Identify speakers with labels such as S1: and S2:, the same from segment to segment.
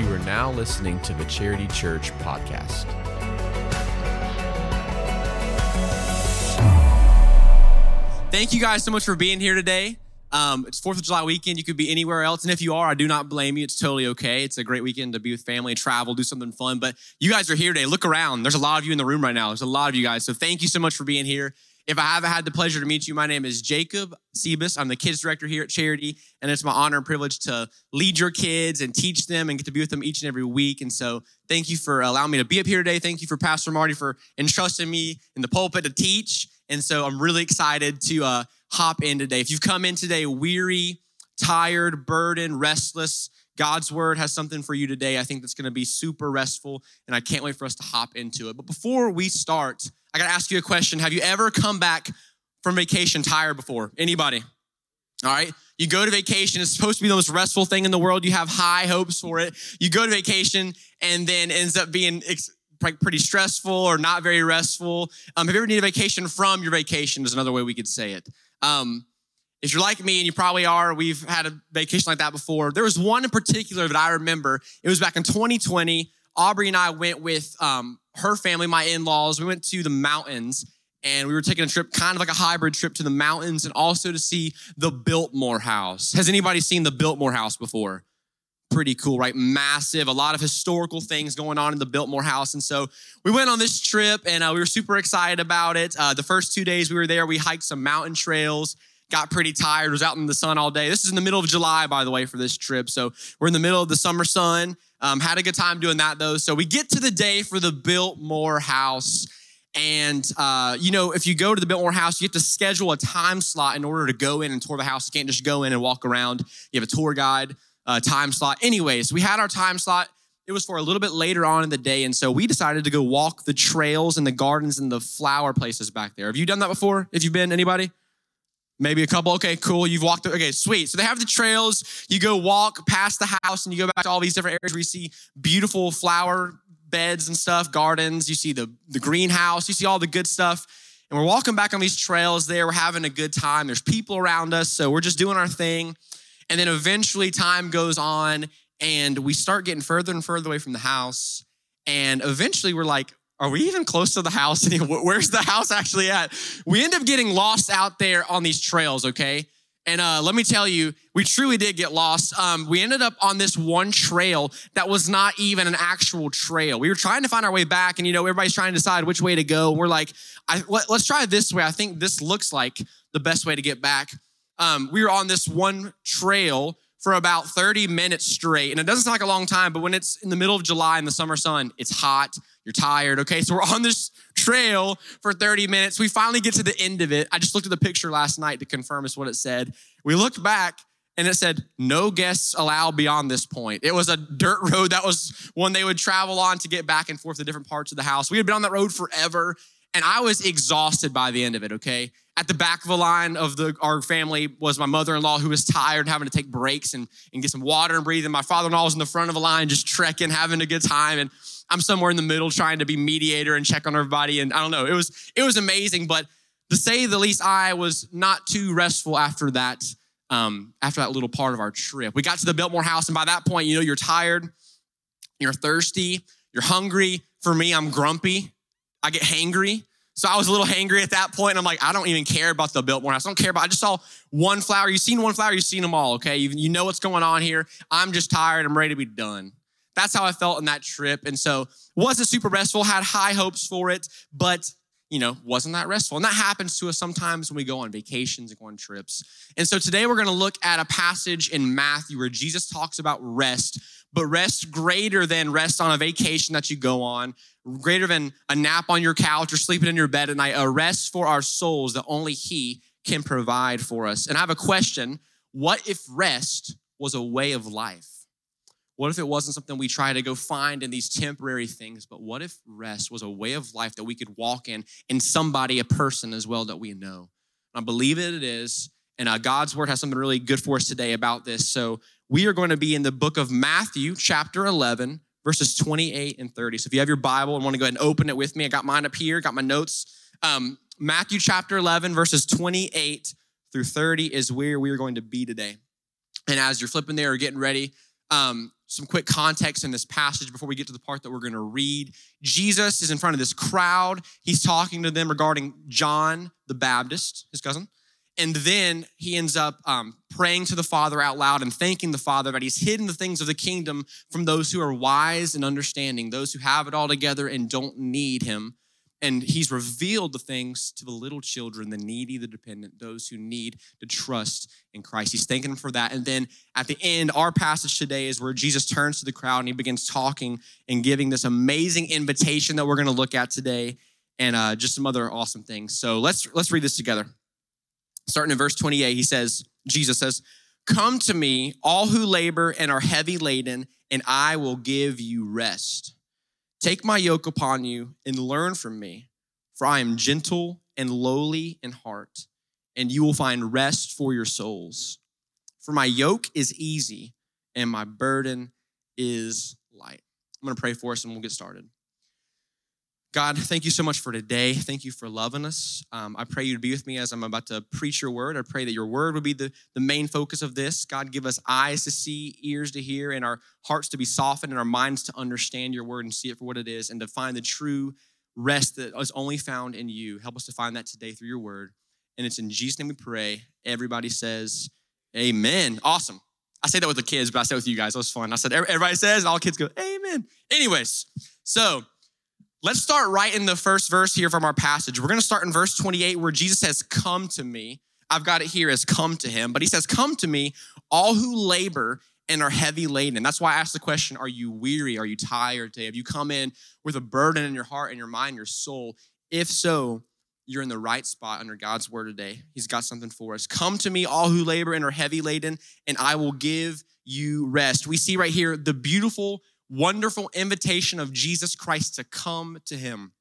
S1: You are now listening to the Charity Church podcast.
S2: Thank you guys so much for being here today. Um, it's Fourth of July weekend. You could be anywhere else, and if you are, I do not blame you. It's totally okay. It's a great weekend to be with family, travel, do something fun. But you guys are here today. Look around. There's a lot of you in the room right now. There's a lot of you guys. So thank you so much for being here. If I haven't had the pleasure to meet you, my name is Jacob Cibas. I'm the kids director here at Charity, and it's my honor and privilege to lead your kids and teach them and get to be with them each and every week. And so, thank you for allowing me to be up here today. Thank you for Pastor Marty for entrusting me in the pulpit to teach. And so, I'm really excited to uh, hop in today. If you've come in today weary, tired, burdened, restless, God's word has something for you today. I think that's going to be super restful, and I can't wait for us to hop into it. But before we start, I got to ask you a question. Have you ever come back from vacation tired before? Anybody? All right. You go to vacation, it's supposed to be the most restful thing in the world. You have high hopes for it. You go to vacation and then ends up being pretty stressful or not very restful. Um, have you ever needed a vacation from your vacation? Is another way we could say it. Um, if you're like me, and you probably are, we've had a vacation like that before. There was one in particular that I remember. It was back in 2020. Aubrey and I went with um, her family, my in laws. We went to the mountains and we were taking a trip, kind of like a hybrid trip to the mountains and also to see the Biltmore House. Has anybody seen the Biltmore House before? Pretty cool, right? Massive, a lot of historical things going on in the Biltmore House. And so we went on this trip and uh, we were super excited about it. Uh, the first two days we were there, we hiked some mountain trails got pretty tired, was out in the sun all day. This is in the middle of July, by the way, for this trip. So we're in the middle of the summer sun. Um, had a good time doing that though. So we get to the day for the Biltmore House. And, uh, you know, if you go to the Biltmore House, you have to schedule a time slot in order to go in and tour the house. You can't just go in and walk around. You have a tour guide, uh, time slot. Anyways, we had our time slot. It was for a little bit later on in the day. And so we decided to go walk the trails and the gardens and the flower places back there. Have you done that before? If you've been, anybody? Maybe a couple. Okay, cool. You've walked. Okay, sweet. So they have the trails. You go walk past the house and you go back to all these different areas where you see beautiful flower beds and stuff, gardens. You see the, the greenhouse. You see all the good stuff. And we're walking back on these trails there. We're having a good time. There's people around us. So we're just doing our thing. And then eventually time goes on and we start getting further and further away from the house. And eventually we're like, are we even close to the house? Where's the house actually at? We end up getting lost out there on these trails, okay? And uh, let me tell you, we truly did get lost. Um, we ended up on this one trail that was not even an actual trail. We were trying to find our way back, and you know, everybody's trying to decide which way to go. we're like, let, us try this way. I think this looks like the best way to get back. Um, we were on this one trail for about 30 minutes straight. And it doesn't sound like a long time, but when it's in the middle of July in the summer sun, it's hot, you're tired. Okay, so we're on this trail for 30 minutes. We finally get to the end of it. I just looked at the picture last night to confirm it's what it said. We looked back and it said, no guests allowed beyond this point. It was a dirt road. That was one they would travel on to get back and forth to different parts of the house. We had been on that road forever and I was exhausted by the end of it, okay? At the back of the line of the, our family was my mother-in-law who was tired having to take breaks and, and get some water and breathe. And my father-in-law was in the front of the line just trekking, having a good time. And I'm somewhere in the middle trying to be mediator and check on everybody. And I don't know, it was, it was amazing. But to say the least, I was not too restful after that, um, after that little part of our trip. We got to the Biltmore house. And by that point, you know, you're tired, you're thirsty, you're hungry. For me, I'm grumpy. I get hangry. So I was a little hangry at that point. I'm like, I don't even care about the Biltmore house. I don't care about. I just saw one flower. You've seen one flower. You've seen them all. Okay, you, you know what's going on here. I'm just tired. I'm ready to be done. That's how I felt on that trip, and so wasn't super restful. Had high hopes for it, but you know, wasn't that restful. And that happens to us sometimes when we go on vacations and go on trips. And so today we're going to look at a passage in Matthew where Jesus talks about rest, but rest greater than rest on a vacation that you go on, greater than a nap on your couch or sleeping in your bed at night, a rest for our souls that only He can provide for us. And I have a question What if rest was a way of life? What if it wasn't something we try to go find in these temporary things, but what if rest was a way of life that we could walk in, in somebody, a person as well that we know? I believe it, it is. And uh, God's word has something really good for us today about this. So we are going to be in the book of Matthew, chapter 11, verses 28 and 30. So if you have your Bible and want to go ahead and open it with me, I got mine up here, got my notes. Um, Matthew chapter 11, verses 28 through 30 is where we are going to be today. And as you're flipping there or getting ready, um, some quick context in this passage before we get to the part that we're going to read. Jesus is in front of this crowd. He's talking to them regarding John the Baptist, his cousin. And then he ends up um, praying to the Father out loud and thanking the Father that he's hidden the things of the kingdom from those who are wise and understanding, those who have it all together and don't need him and he's revealed the things to the little children, the needy, the dependent, those who need to trust in Christ. He's thanking them for that. And then at the end, our passage today is where Jesus turns to the crowd and he begins talking and giving this amazing invitation that we're going to look at today, and uh, just some other awesome things. So let's let's read this together. Starting in verse 28, he says, Jesus says, "Come to me, all who labor and are heavy laden, and I will give you rest." Take my yoke upon you and learn from me, for I am gentle and lowly in heart, and you will find rest for your souls. For my yoke is easy and my burden is light. I'm going to pray for us and we'll get started. God, thank you so much for today. Thank you for loving us. Um, I pray you'd be with me as I'm about to preach your word. I pray that your word would be the, the main focus of this. God, give us eyes to see, ears to hear, and our hearts to be softened, and our minds to understand your word and see it for what it is, and to find the true rest that is only found in you. Help us to find that today through your word. And it's in Jesus' name we pray. Everybody says, Amen. Awesome. I say that with the kids, but I say it with you guys. That was fun. I said, everybody says, and all kids go, Amen. Anyways, so Let's start right in the first verse here from our passage. We're going to start in verse 28 where Jesus says, Come to me. I've got it here as come to him, but he says, Come to me, all who labor and are heavy laden. That's why I asked the question Are you weary? Are you tired today? Have you come in with a burden in your heart and your mind, your soul? If so, you're in the right spot under God's word today. He's got something for us. Come to me, all who labor and are heavy laden, and I will give you rest. We see right here the beautiful wonderful invitation of Jesus Christ to come to him.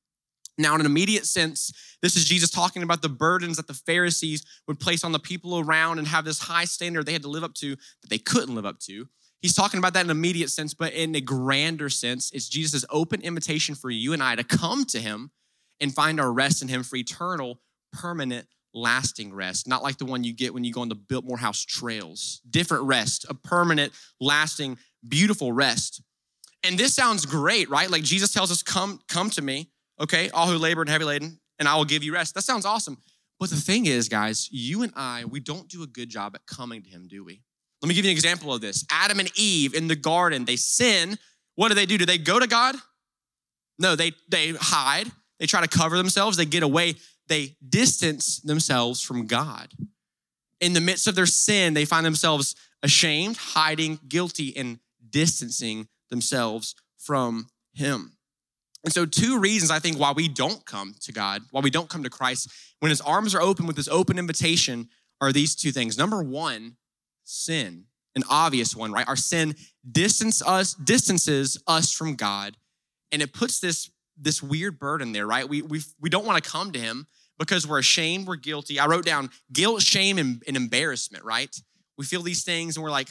S2: Now, in an immediate sense, this is Jesus talking about the burdens that the Pharisees would place on the people around and have this high standard they had to live up to that they couldn't live up to. He's talking about that in an immediate sense, but in a grander sense, it's Jesus' open invitation for you and I to come to him and find our rest in him for eternal, permanent, lasting rest, not like the one you get when you go on the Biltmore House trails. Different rest, a permanent, lasting, beautiful rest. And this sounds great, right? Like Jesus tells us, come, come to me, okay, all who labor and heavy laden, and I will give you rest. That sounds awesome. But the thing is, guys, you and I, we don't do a good job at coming to him, do we? Let me give you an example of this. Adam and Eve in the garden, they sin. What do they do? Do they go to God? No, they, they hide. They try to cover themselves. They get away. They distance themselves from God. In the midst of their sin, they find themselves ashamed, hiding, guilty, and distancing themselves from Him. And so, two reasons I think why we don't come to God, why we don't come to Christ when His arms are open with this open invitation are these two things. Number one, sin, an obvious one, right? Our sin distance us, distances us from God, and it puts this, this weird burden there, right? We, we, we don't want to come to Him because we're ashamed, we're guilty. I wrote down guilt, shame, and, and embarrassment, right? We feel these things and we're like,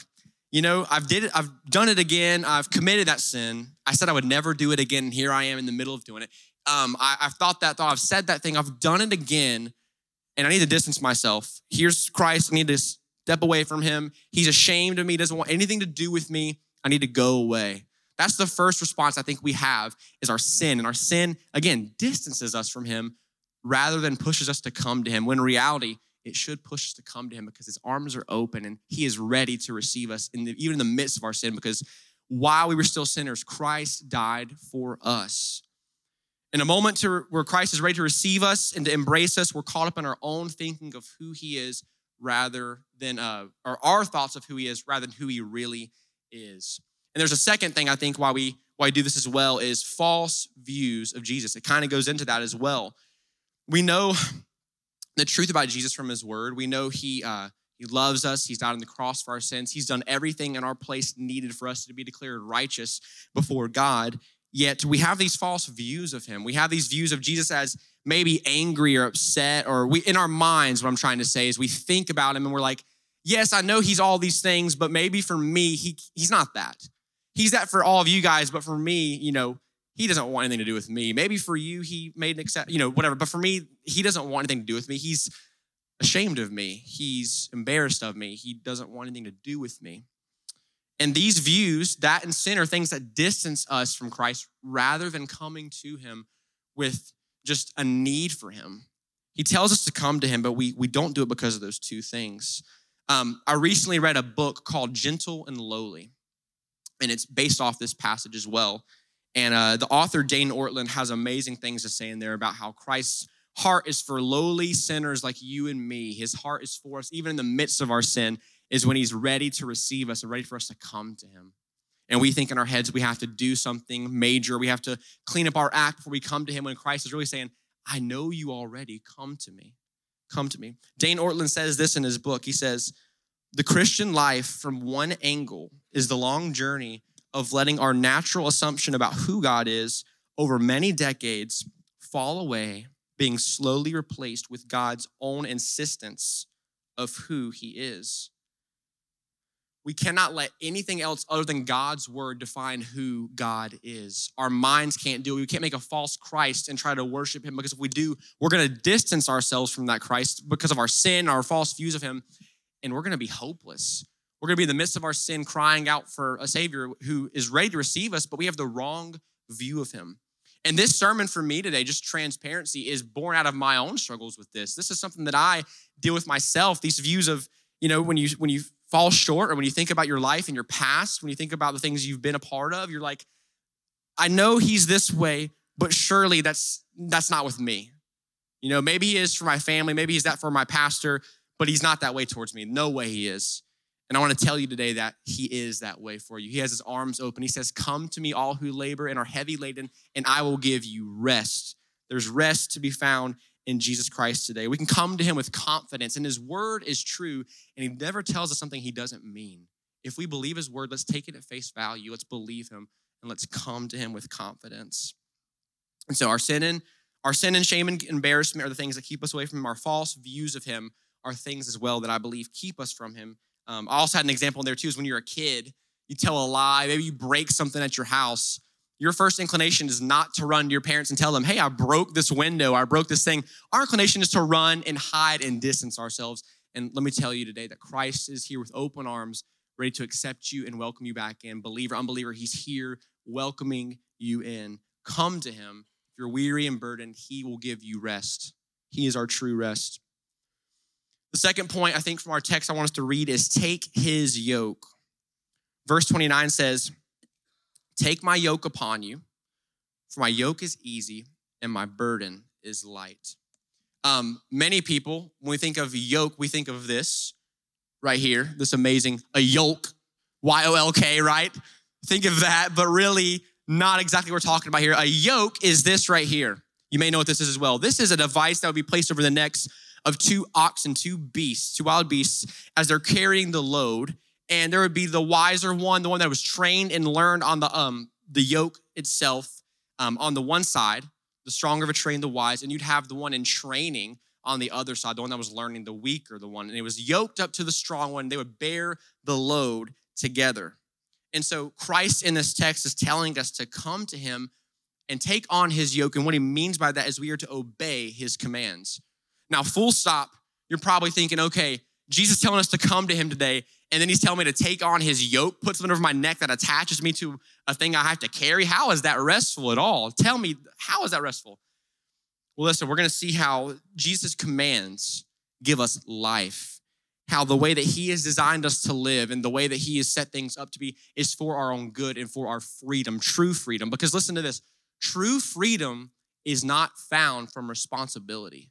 S2: you know, I've did it, I've done it again. I've committed that sin. I said I would never do it again, and here I am in the middle of doing it. Um, I, have thought that thought. I've said that thing. I've done it again, and I need to distance myself. Here's Christ. I need to step away from Him. He's ashamed of me. Doesn't want anything to do with me. I need to go away. That's the first response I think we have is our sin, and our sin again distances us from Him rather than pushes us to come to Him. When reality, it should push us to come to him because his arms are open and he is ready to receive us in the, even in the midst of our sin because while we were still sinners christ died for us. In a moment to, where christ is ready to receive us and to embrace us we're caught up in our own thinking of who he is rather than uh, or our thoughts of who he is rather than who he really is. And there's a second thing i think why we why we do this as well is false views of jesus. It kind of goes into that as well. We know the truth about Jesus from his word. We know he uh, he loves us. He's died on the cross for our sins. He's done everything in our place needed for us to be declared righteous before God. Yet we have these false views of him. We have these views of Jesus as maybe angry or upset, or we in our minds, what I'm trying to say is we think about him and we're like, yes, I know he's all these things, but maybe for me, he he's not that. He's that for all of you guys, but for me, you know, he doesn't want anything to do with me. Maybe for you, he made an accept, you know, whatever. But for me, he doesn't want anything to do with me. He's ashamed of me. He's embarrassed of me. He doesn't want anything to do with me. And these views, that and sin, are things that distance us from Christ rather than coming to Him with just a need for Him. He tells us to come to Him, but we, we don't do it because of those two things. Um, I recently read a book called Gentle and Lowly, and it's based off this passage as well. And uh, the author, Dane Ortlund, has amazing things to say in there about how Christ's heart is for lowly sinners like you and me. His heart is for us, even in the midst of our sin, is when he's ready to receive us and ready for us to come to him. And we think in our heads we have to do something major. We have to clean up our act before we come to him when Christ is really saying, I know you already. Come to me. Come to me. Dane Ortlund says this in his book. He says, The Christian life from one angle is the long journey of letting our natural assumption about who God is over many decades fall away, being slowly replaced with God's own insistence of who he is. We cannot let anything else other than God's word define who God is. Our minds can't do it. We can't make a false Christ and try to worship him because if we do, we're going to distance ourselves from that Christ because of our sin, our false views of him, and we're going to be hopeless. We're going to be in the midst of our sin crying out for a Savior who is ready to receive us, but we have the wrong view of him. And this sermon for me today, just transparency, is born out of my own struggles with this. This is something that I deal with myself. These views of, you know, when you when you fall short or when you think about your life and your past, when you think about the things you've been a part of, you're like, I know he's this way, but surely that's that's not with me. You know, maybe he is for my family, maybe he's that for my pastor, but he's not that way towards me. No way he is. And I want to tell you today that he is that way for you. He has his arms open. He says, Come to me, all who labor and are heavy laden, and I will give you rest. There's rest to be found in Jesus Christ today. We can come to him with confidence, and his word is true, and he never tells us something he doesn't mean. If we believe his word, let's take it at face value. Let's believe him, and let's come to him with confidence. And so our sin and our sin and shame and embarrassment are the things that keep us away from him. Our false views of him are things as well that I believe keep us from him. Um, I also had an example in there too, is when you're a kid, you tell a lie, maybe you break something at your house your first inclination is not to run to your parents and tell them, hey, I broke this window, I broke this thing. Our inclination is to run and hide and distance ourselves. And let me tell you today that Christ is here with open arms, ready to accept you and welcome you back in. Believer, unbeliever, he's here welcoming you in. Come to him. If you're weary and burdened, he will give you rest. He is our true rest. The second point I think from our text I want us to read is take his yoke. Verse 29 says, Take my yoke upon you, for my yoke is easy and my burden is light. Um, many people, when we think of yoke, we think of this right here, this amazing, a yoke, Y O L K, right? Think of that, but really not exactly what we're talking about here. A yoke is this right here. You may know what this is as well. This is a device that would be placed over the necks of two oxen, two beasts, two wild beasts, as they're carrying the load and there would be the wiser one, the one that was trained and learned on the um the yoke itself um, on the one side, the stronger of a train, the wise, and you'd have the one in training on the other side, the one that was learning, the weaker, the one, and it was yoked up to the strong one. They would bear the load together. And so Christ in this text is telling us to come to him and take on his yoke. And what he means by that is we are to obey his commands. Now, full stop, you're probably thinking, okay, Jesus telling us to come to him today, and then he's telling me to take on his yoke, put something over my neck that attaches me to a thing I have to carry. How is that restful at all? Tell me, how is that restful? Well, listen, we're gonna see how Jesus' commands give us life, how the way that he has designed us to live and the way that he has set things up to be is for our own good and for our freedom, true freedom. Because listen to this true freedom is not found from responsibility.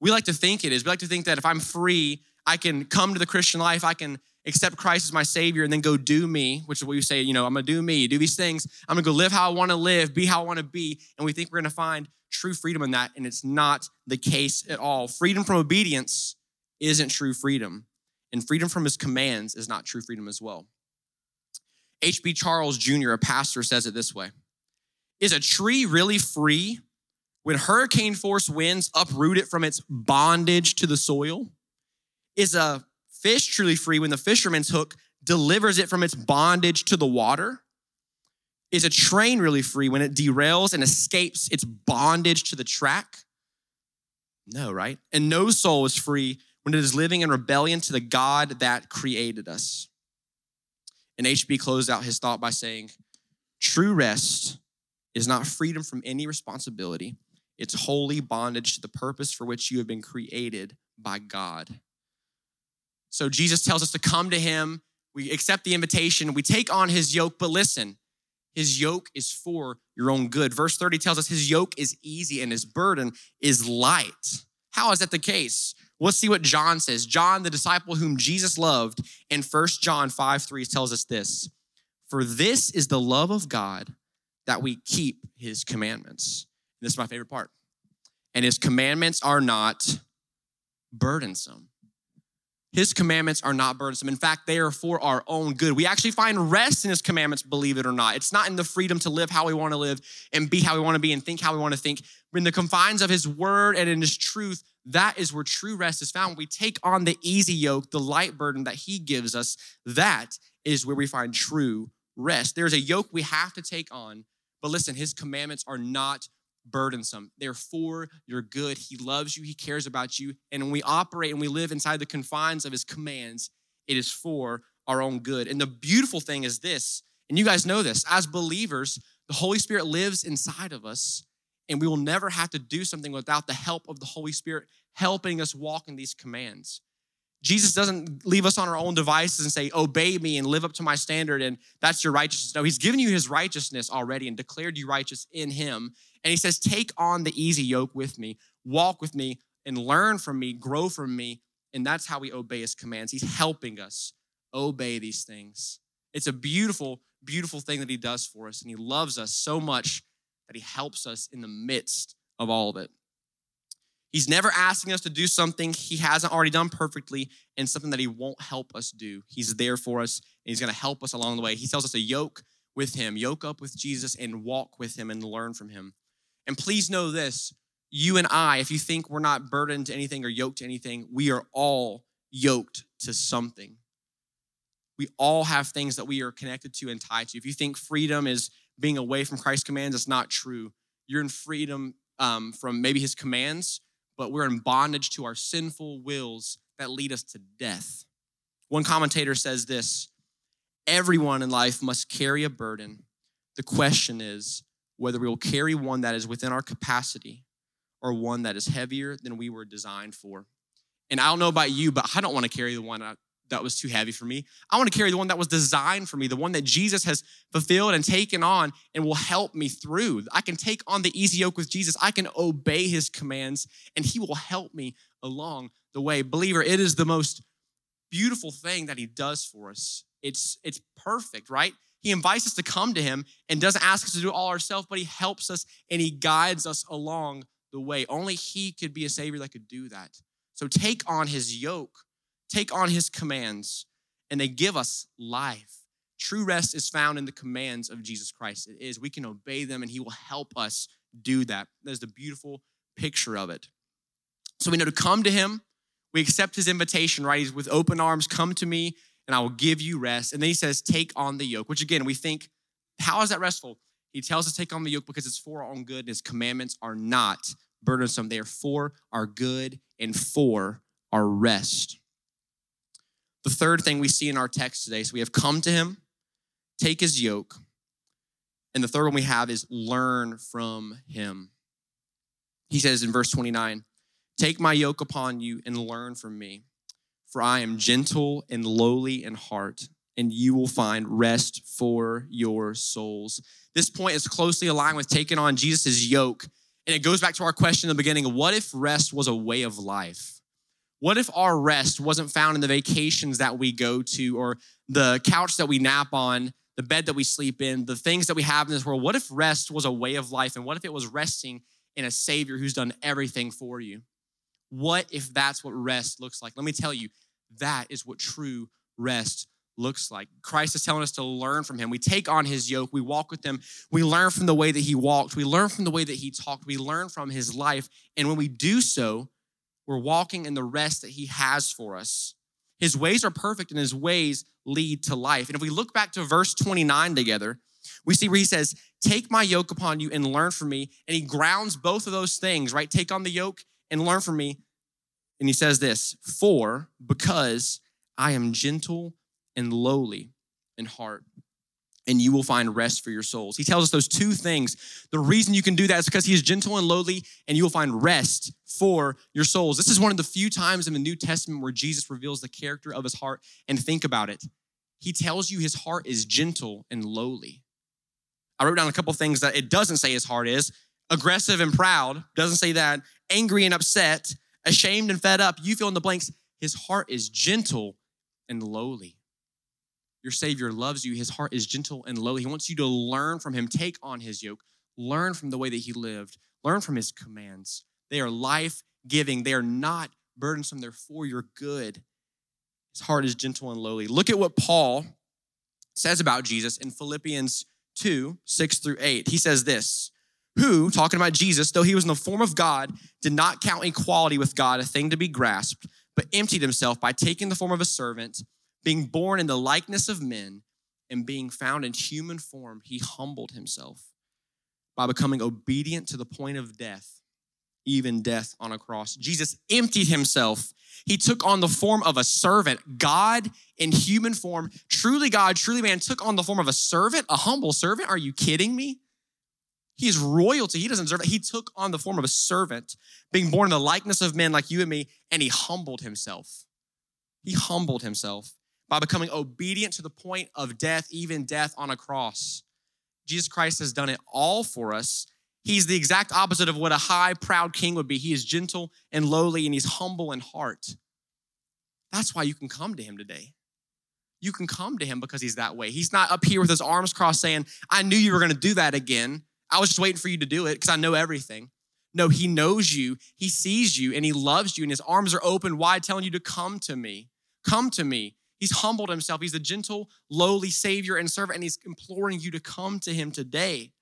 S2: We like to think it is. We like to think that if I'm free, I can come to the Christian life, I can accept Christ as my Savior, and then go do me, which is what you say, you know, I'm gonna do me, do these things. I'm gonna go live how I wanna live, be how I wanna be. And we think we're gonna find true freedom in that, and it's not the case at all. Freedom from obedience isn't true freedom, and freedom from his commands is not true freedom as well. H.B. Charles Jr., a pastor, says it this way Is a tree really free when hurricane force winds uproot it from its bondage to the soil? Is a fish truly free when the fisherman's hook delivers it from its bondage to the water? Is a train really free when it derails and escapes its bondage to the track? No, right? And no soul is free when it is living in rebellion to the God that created us. And HB closed out his thought by saying, True rest is not freedom from any responsibility, it's holy bondage to the purpose for which you have been created by God. So Jesus tells us to come to him. We accept the invitation. We take on his yoke, but listen, his yoke is for your own good. Verse 30 tells us his yoke is easy and his burden is light. How is that the case? Let's see what John says. John, the disciple whom Jesus loved, in 1 John 5 3 tells us this For this is the love of God that we keep his commandments. This is my favorite part. And his commandments are not burdensome. His commandments are not burdensome. In fact, they are for our own good. We actually find rest in his commandments, believe it or not. It's not in the freedom to live how we want to live and be how we want to be and think how we want to think. In the confines of his word and in his truth, that is where true rest is found. We take on the easy yoke, the light burden that he gives us. That is where we find true rest. There's a yoke we have to take on, but listen, his commandments are not burdensome. They're for your good. He loves you, He cares about you. And when we operate and we live inside the confines of His commands, it is for our own good. And the beautiful thing is this, and you guys know this, as believers, the Holy Spirit lives inside of us, and we will never have to do something without the help of the Holy Spirit helping us walk in these commands. Jesus doesn't leave us on our own devices and say, Obey me and live up to my standard, and that's your righteousness. No, He's given you His righteousness already and declared you righteous in Him. And He says, Take on the easy yoke with me, walk with me, and learn from me, grow from me. And that's how we obey His commands. He's helping us obey these things. It's a beautiful, beautiful thing that He does for us. And He loves us so much that He helps us in the midst of all of it. He's never asking us to do something he hasn't already done perfectly and something that he won't help us do. He's there for us and he's going to help us along the way. He tells us to yoke with him, yoke up with Jesus and walk with him and learn from him. And please know this you and I, if you think we're not burdened to anything or yoked to anything, we are all yoked to something. We all have things that we are connected to and tied to. If you think freedom is being away from Christ's commands, it's not true. You're in freedom um, from maybe his commands but we're in bondage to our sinful wills that lead us to death. One commentator says this everyone in life must carry a burden. The question is whether we will carry one that is within our capacity or one that is heavier than we were designed for. And I don't know about you, but I don't want to carry the one that was too heavy for me. I want to carry the one that was designed for me, the one that Jesus has fulfilled and taken on and will help me through. I can take on the easy yoke with Jesus. I can obey his commands and he will help me along the way. Believer, it is the most beautiful thing that he does for us. It's it's perfect, right? He invites us to come to him and doesn't ask us to do it all ourselves, but he helps us and he guides us along the way. Only he could be a savior that could do that. So take on his yoke take on his commands, and they give us life. True rest is found in the commands of Jesus Christ. It is. We can obey them, and he will help us do that. There's the beautiful picture of it. So we know to come to him. We accept his invitation, right? He's with open arms, come to me, and I will give you rest. And then he says, take on the yoke, which again, we think, how is that restful? He tells us take on the yoke because it's for our own good, and his commandments are not burdensome. They are for our good and for our rest. The third thing we see in our text today so we have come to him, take his yoke. And the third one we have is learn from him. He says in verse 29 Take my yoke upon you and learn from me, for I am gentle and lowly in heart, and you will find rest for your souls. This point is closely aligned with taking on Jesus' yoke. And it goes back to our question in the beginning what if rest was a way of life? What if our rest wasn't found in the vacations that we go to or the couch that we nap on, the bed that we sleep in, the things that we have in this world? What if rest was a way of life? And what if it was resting in a Savior who's done everything for you? What if that's what rest looks like? Let me tell you, that is what true rest looks like. Christ is telling us to learn from him. We take on his yoke, we walk with him, we learn from the way that he walked, we learn from the way that he talked, we learn from his life. And when we do so, we're walking in the rest that He has for us. His ways are perfect and His ways lead to life. And if we look back to verse 29 together, we see where He says, Take my yoke upon you and learn from me. And He grounds both of those things, right? Take on the yoke and learn from me. And He says this, For because I am gentle and lowly in heart and you will find rest for your souls. He tells us those two things. The reason you can do that is because he is gentle and lowly, and you will find rest for your souls. This is one of the few times in the New Testament where Jesus reveals the character of his heart. And think about it. He tells you his heart is gentle and lowly. I wrote down a couple things that it doesn't say his heart is aggressive and proud, doesn't say that, angry and upset, ashamed and fed up. You fill in the blanks. His heart is gentle and lowly. Your Savior loves you. His heart is gentle and lowly. He wants you to learn from him, take on his yoke, learn from the way that he lived, learn from his commands. They are life giving, they are not burdensome, they're for your good. His heart is gentle and lowly. Look at what Paul says about Jesus in Philippians 2 6 through 8. He says this Who, talking about Jesus, though he was in the form of God, did not count equality with God a thing to be grasped, but emptied himself by taking the form of a servant being born in the likeness of men and being found in human form, he humbled himself by becoming obedient to the point of death, even death on a cross. Jesus emptied himself. He took on the form of a servant. God in human form, truly God, truly man, took on the form of a servant, a humble servant. Are you kidding me? He is royalty. He doesn't deserve it. He took on the form of a servant, being born in the likeness of men like you and me, and he humbled himself. He humbled himself by becoming obedient to the point of death, even death on a cross. Jesus Christ has done it all for us. He's the exact opposite of what a high, proud king would be. He is gentle and lowly, and he's humble in heart. That's why you can come to him today. You can come to him because he's that way. He's not up here with his arms crossed saying, I knew you were going to do that again. I was just waiting for you to do it because I know everything. No, he knows you, he sees you, and he loves you, and his arms are open wide, telling you to come to me. Come to me. He's humbled himself. He's a gentle, lowly Savior and servant, and he's imploring you to come to him today.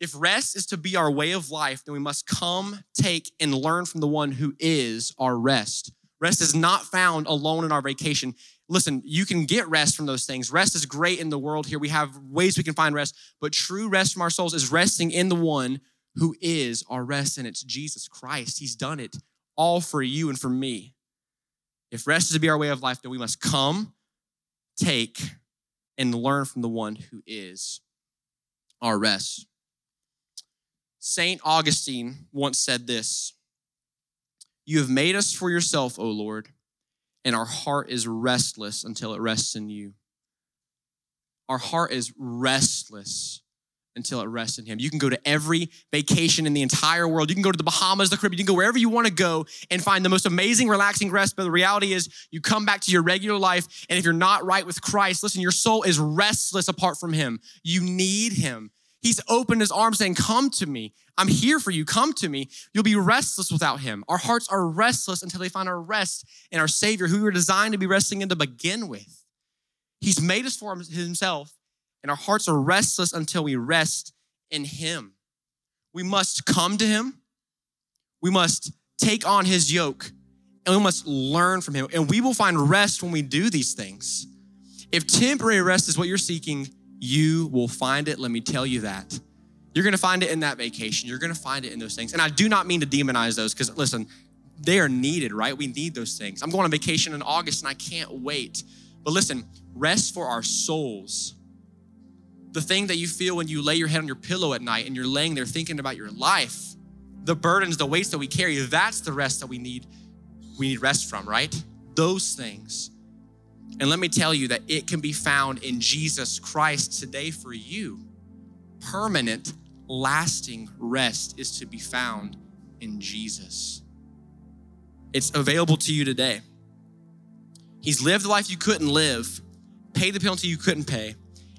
S2: If rest is to be our way of life, then we must come, take, and learn from the one who is our rest. Rest is not found alone in our vacation. Listen, you can get rest from those things. Rest is great in the world here. We have ways we can find rest, but true rest from our souls is resting in the one who is our rest, and it's Jesus Christ. He's done it all for you and for me. If rest is to be our way of life, then we must come, take, and learn from the one who is our rest. St. Augustine once said this You have made us for yourself, O Lord, and our heart is restless until it rests in you. Our heart is restless until it rests in Him. You can go to every vacation in the entire world. You can go to the Bahamas, the Caribbean, you can go wherever you want to go and find the most amazing, relaxing rest. But the reality is, you come back to your regular life, and if you're not right with Christ, listen, your soul is restless apart from Him. You need Him. He's opened His arms saying, Come to me. I'm here for you. Come to me. You'll be restless without Him. Our hearts are restless until they find our rest in our Savior, who we were designed to be resting in to begin with. He's made us for Himself and our hearts are restless until we rest in Him. We must come to Him, we must take on His yoke, and we must learn from Him. And we will find rest when we do these things. If temporary rest is what you're seeking, you will find it. Let me tell you that. You're gonna find it in that vacation. You're gonna find it in those things. And I do not mean to demonize those because, listen, they are needed, right? We need those things. I'm going on vacation in August and I can't wait. But listen, rest for our souls the thing that you feel when you lay your head on your pillow at night and you're laying there thinking about your life, the burdens, the weights that we carry, that's the rest that we need. We need rest from, right? Those things. And let me tell you that it can be found in Jesus Christ today for you. Permanent, lasting rest is to be found in Jesus. It's available to you today. He's lived the life you couldn't live, paid the penalty you couldn't pay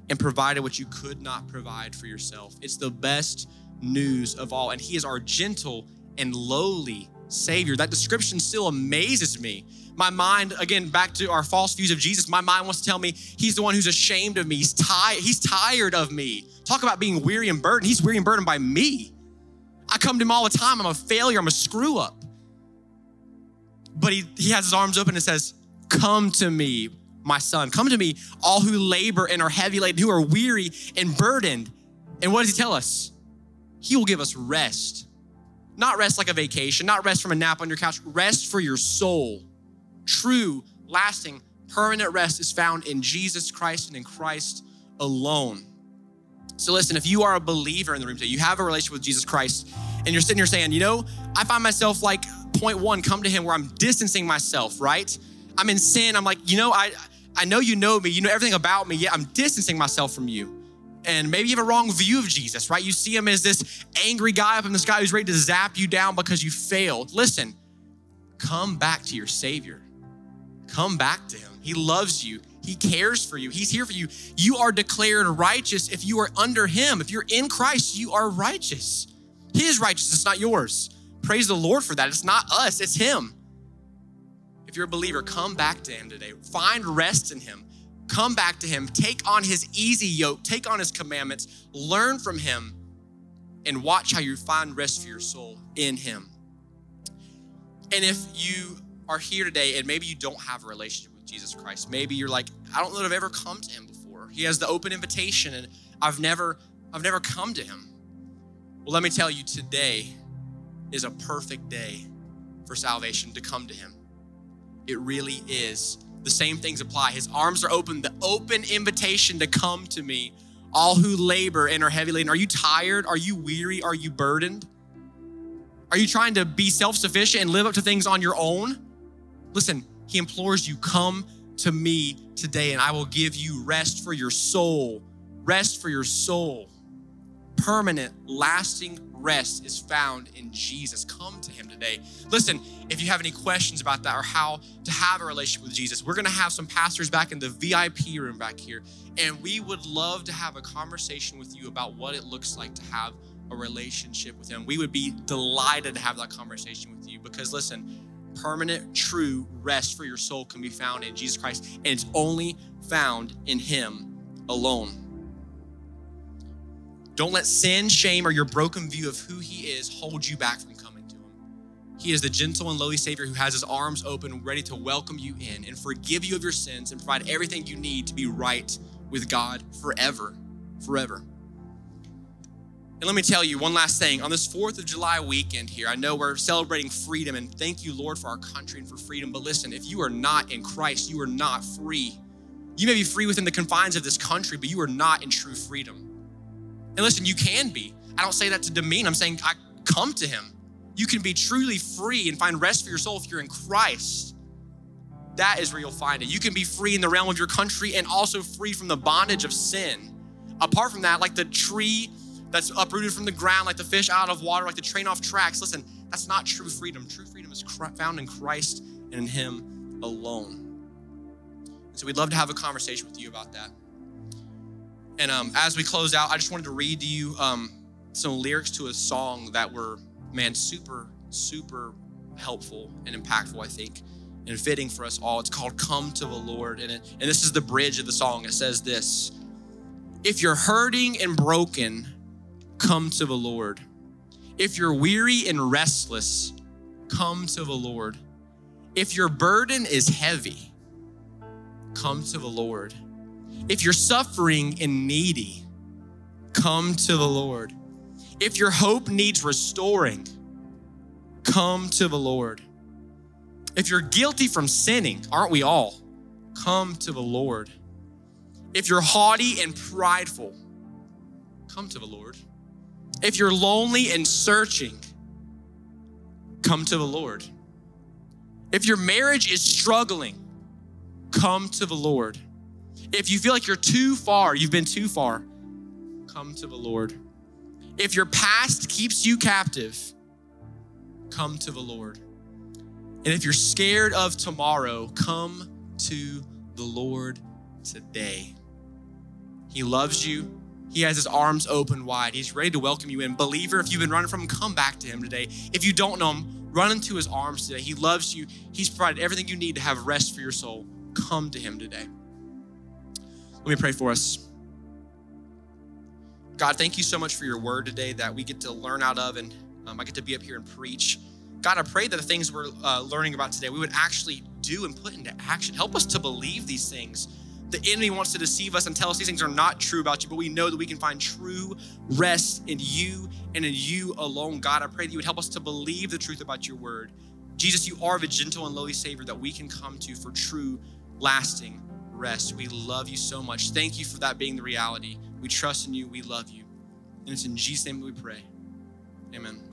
S2: and provided what you could not provide for yourself. It's the best news of all. And He is our gentle and lowly Savior. That description still amazes me. My mind, again, back to our false views of Jesus, my mind wants to tell me He's the one who's ashamed of me. He's tired, He's tired of me. Talk about being weary and burdened. He's weary and burdened by me. I come to Him all the time. I'm a failure, I'm a screw up. But He, he has His arms open and says, Come to me, my son. Come to me, all who labor and are heavy laden, who are weary and burdened. And what does he tell us? He will give us rest. Not rest like a vacation, not rest from a nap on your couch, rest for your soul. True, lasting, Permanent rest is found in Jesus Christ and in Christ alone. So listen, if you are a believer in the room today, you have a relationship with Jesus Christ, and you're sitting here saying, you know, I find myself like point one, come to him where I'm distancing myself, right? I'm in sin. I'm like, you know, I I know you know me, you know everything about me, yet I'm distancing myself from you. And maybe you have a wrong view of Jesus, right? You see him as this angry guy up in the sky who's ready to zap you down because you failed. Listen, come back to your Savior. Come back to him. He loves you. He cares for you. He's here for you. You are declared righteous if you are under him. If you're in Christ, you are righteous. His righteousness, not yours. Praise the Lord for that. It's not us, it's him. If you're a believer, come back to him today. Find rest in him. Come back to him. Take on his easy yoke. Take on his commandments. Learn from him and watch how you find rest for your soul in him. And if you are here today and maybe you don't have a relationship with Jesus Christ, maybe you're like, I don't know that I've ever come to him before. He has the open invitation and I've never I've never come to him. Well, let me tell you today is a perfect day for salvation to come to him. It really is. The same things apply. His arms are open, the open invitation to come to me, all who labor and are heavy laden. Are you tired? Are you weary? Are you burdened? Are you trying to be self sufficient and live up to things on your own? Listen, he implores you, come to me today and I will give you rest for your soul. Rest for your soul. Permanent, lasting rest is found in Jesus. Come to him today. Listen, if you have any questions about that or how to have a relationship with Jesus, we're going to have some pastors back in the VIP room back here, and we would love to have a conversation with you about what it looks like to have a relationship with him. We would be delighted to have that conversation with you because listen, permanent, true rest for your soul can be found in Jesus Christ, and it's only found in him alone. Don't let sin, shame, or your broken view of who He is hold you back from coming to Him. He is the gentle and lowly Savior who has His arms open, ready to welcome you in and forgive you of your sins and provide everything you need to be right with God forever. Forever. And let me tell you one last thing. On this 4th of July weekend here, I know we're celebrating freedom and thank you, Lord, for our country and for freedom. But listen, if you are not in Christ, you are not free. You may be free within the confines of this country, but you are not in true freedom. And listen, you can be. I don't say that to demean. I'm saying I come to him. You can be truly free and find rest for your soul if you're in Christ. That is where you'll find it. You can be free in the realm of your country and also free from the bondage of sin. Apart from that, like the tree that's uprooted from the ground, like the fish out of water, like the train off tracks, listen, that's not true freedom. True freedom is found in Christ and in Him alone. And so we'd love to have a conversation with you about that. And um, as we close out, I just wanted to read to you um, some lyrics to a song that were, man, super, super helpful and impactful, I think, and fitting for us all. It's called Come to the Lord. And, it, and this is the bridge of the song. It says this If you're hurting and broken, come to the Lord. If you're weary and restless, come to the Lord. If your burden is heavy, come to the Lord. If you're suffering and needy, come to the Lord. If your hope needs restoring, come to the Lord. If you're guilty from sinning, aren't we all? Come to the Lord. If you're haughty and prideful, come to the Lord. If you're lonely and searching, come to the Lord. If your marriage is struggling, come to the Lord. If you feel like you're too far, you've been too far, come to the Lord. If your past keeps you captive, come to the Lord. And if you're scared of tomorrow, come to the Lord today. He loves you. He has his arms open wide. He's ready to welcome you in. Believer, if you've been running from him, come back to him today. If you don't know him, run into his arms today. He loves you. He's provided everything you need to have rest for your soul. Come to him today. Let me pray for us. God, thank you so much for your word today that we get to learn out of, and um, I get to be up here and preach. God, I pray that the things we're uh, learning about today, we would actually do and put into action. Help us to believe these things. The enemy wants to deceive us and tell us these things are not true about you, but we know that we can find true rest in you and in you alone. God, I pray that you would help us to believe the truth about your word. Jesus, you are the gentle and lowly Savior that we can come to for true lasting rest. We love you so much. Thank you for that being the reality. We trust in you. We love you. And it's in Jesus' name that we pray. Amen.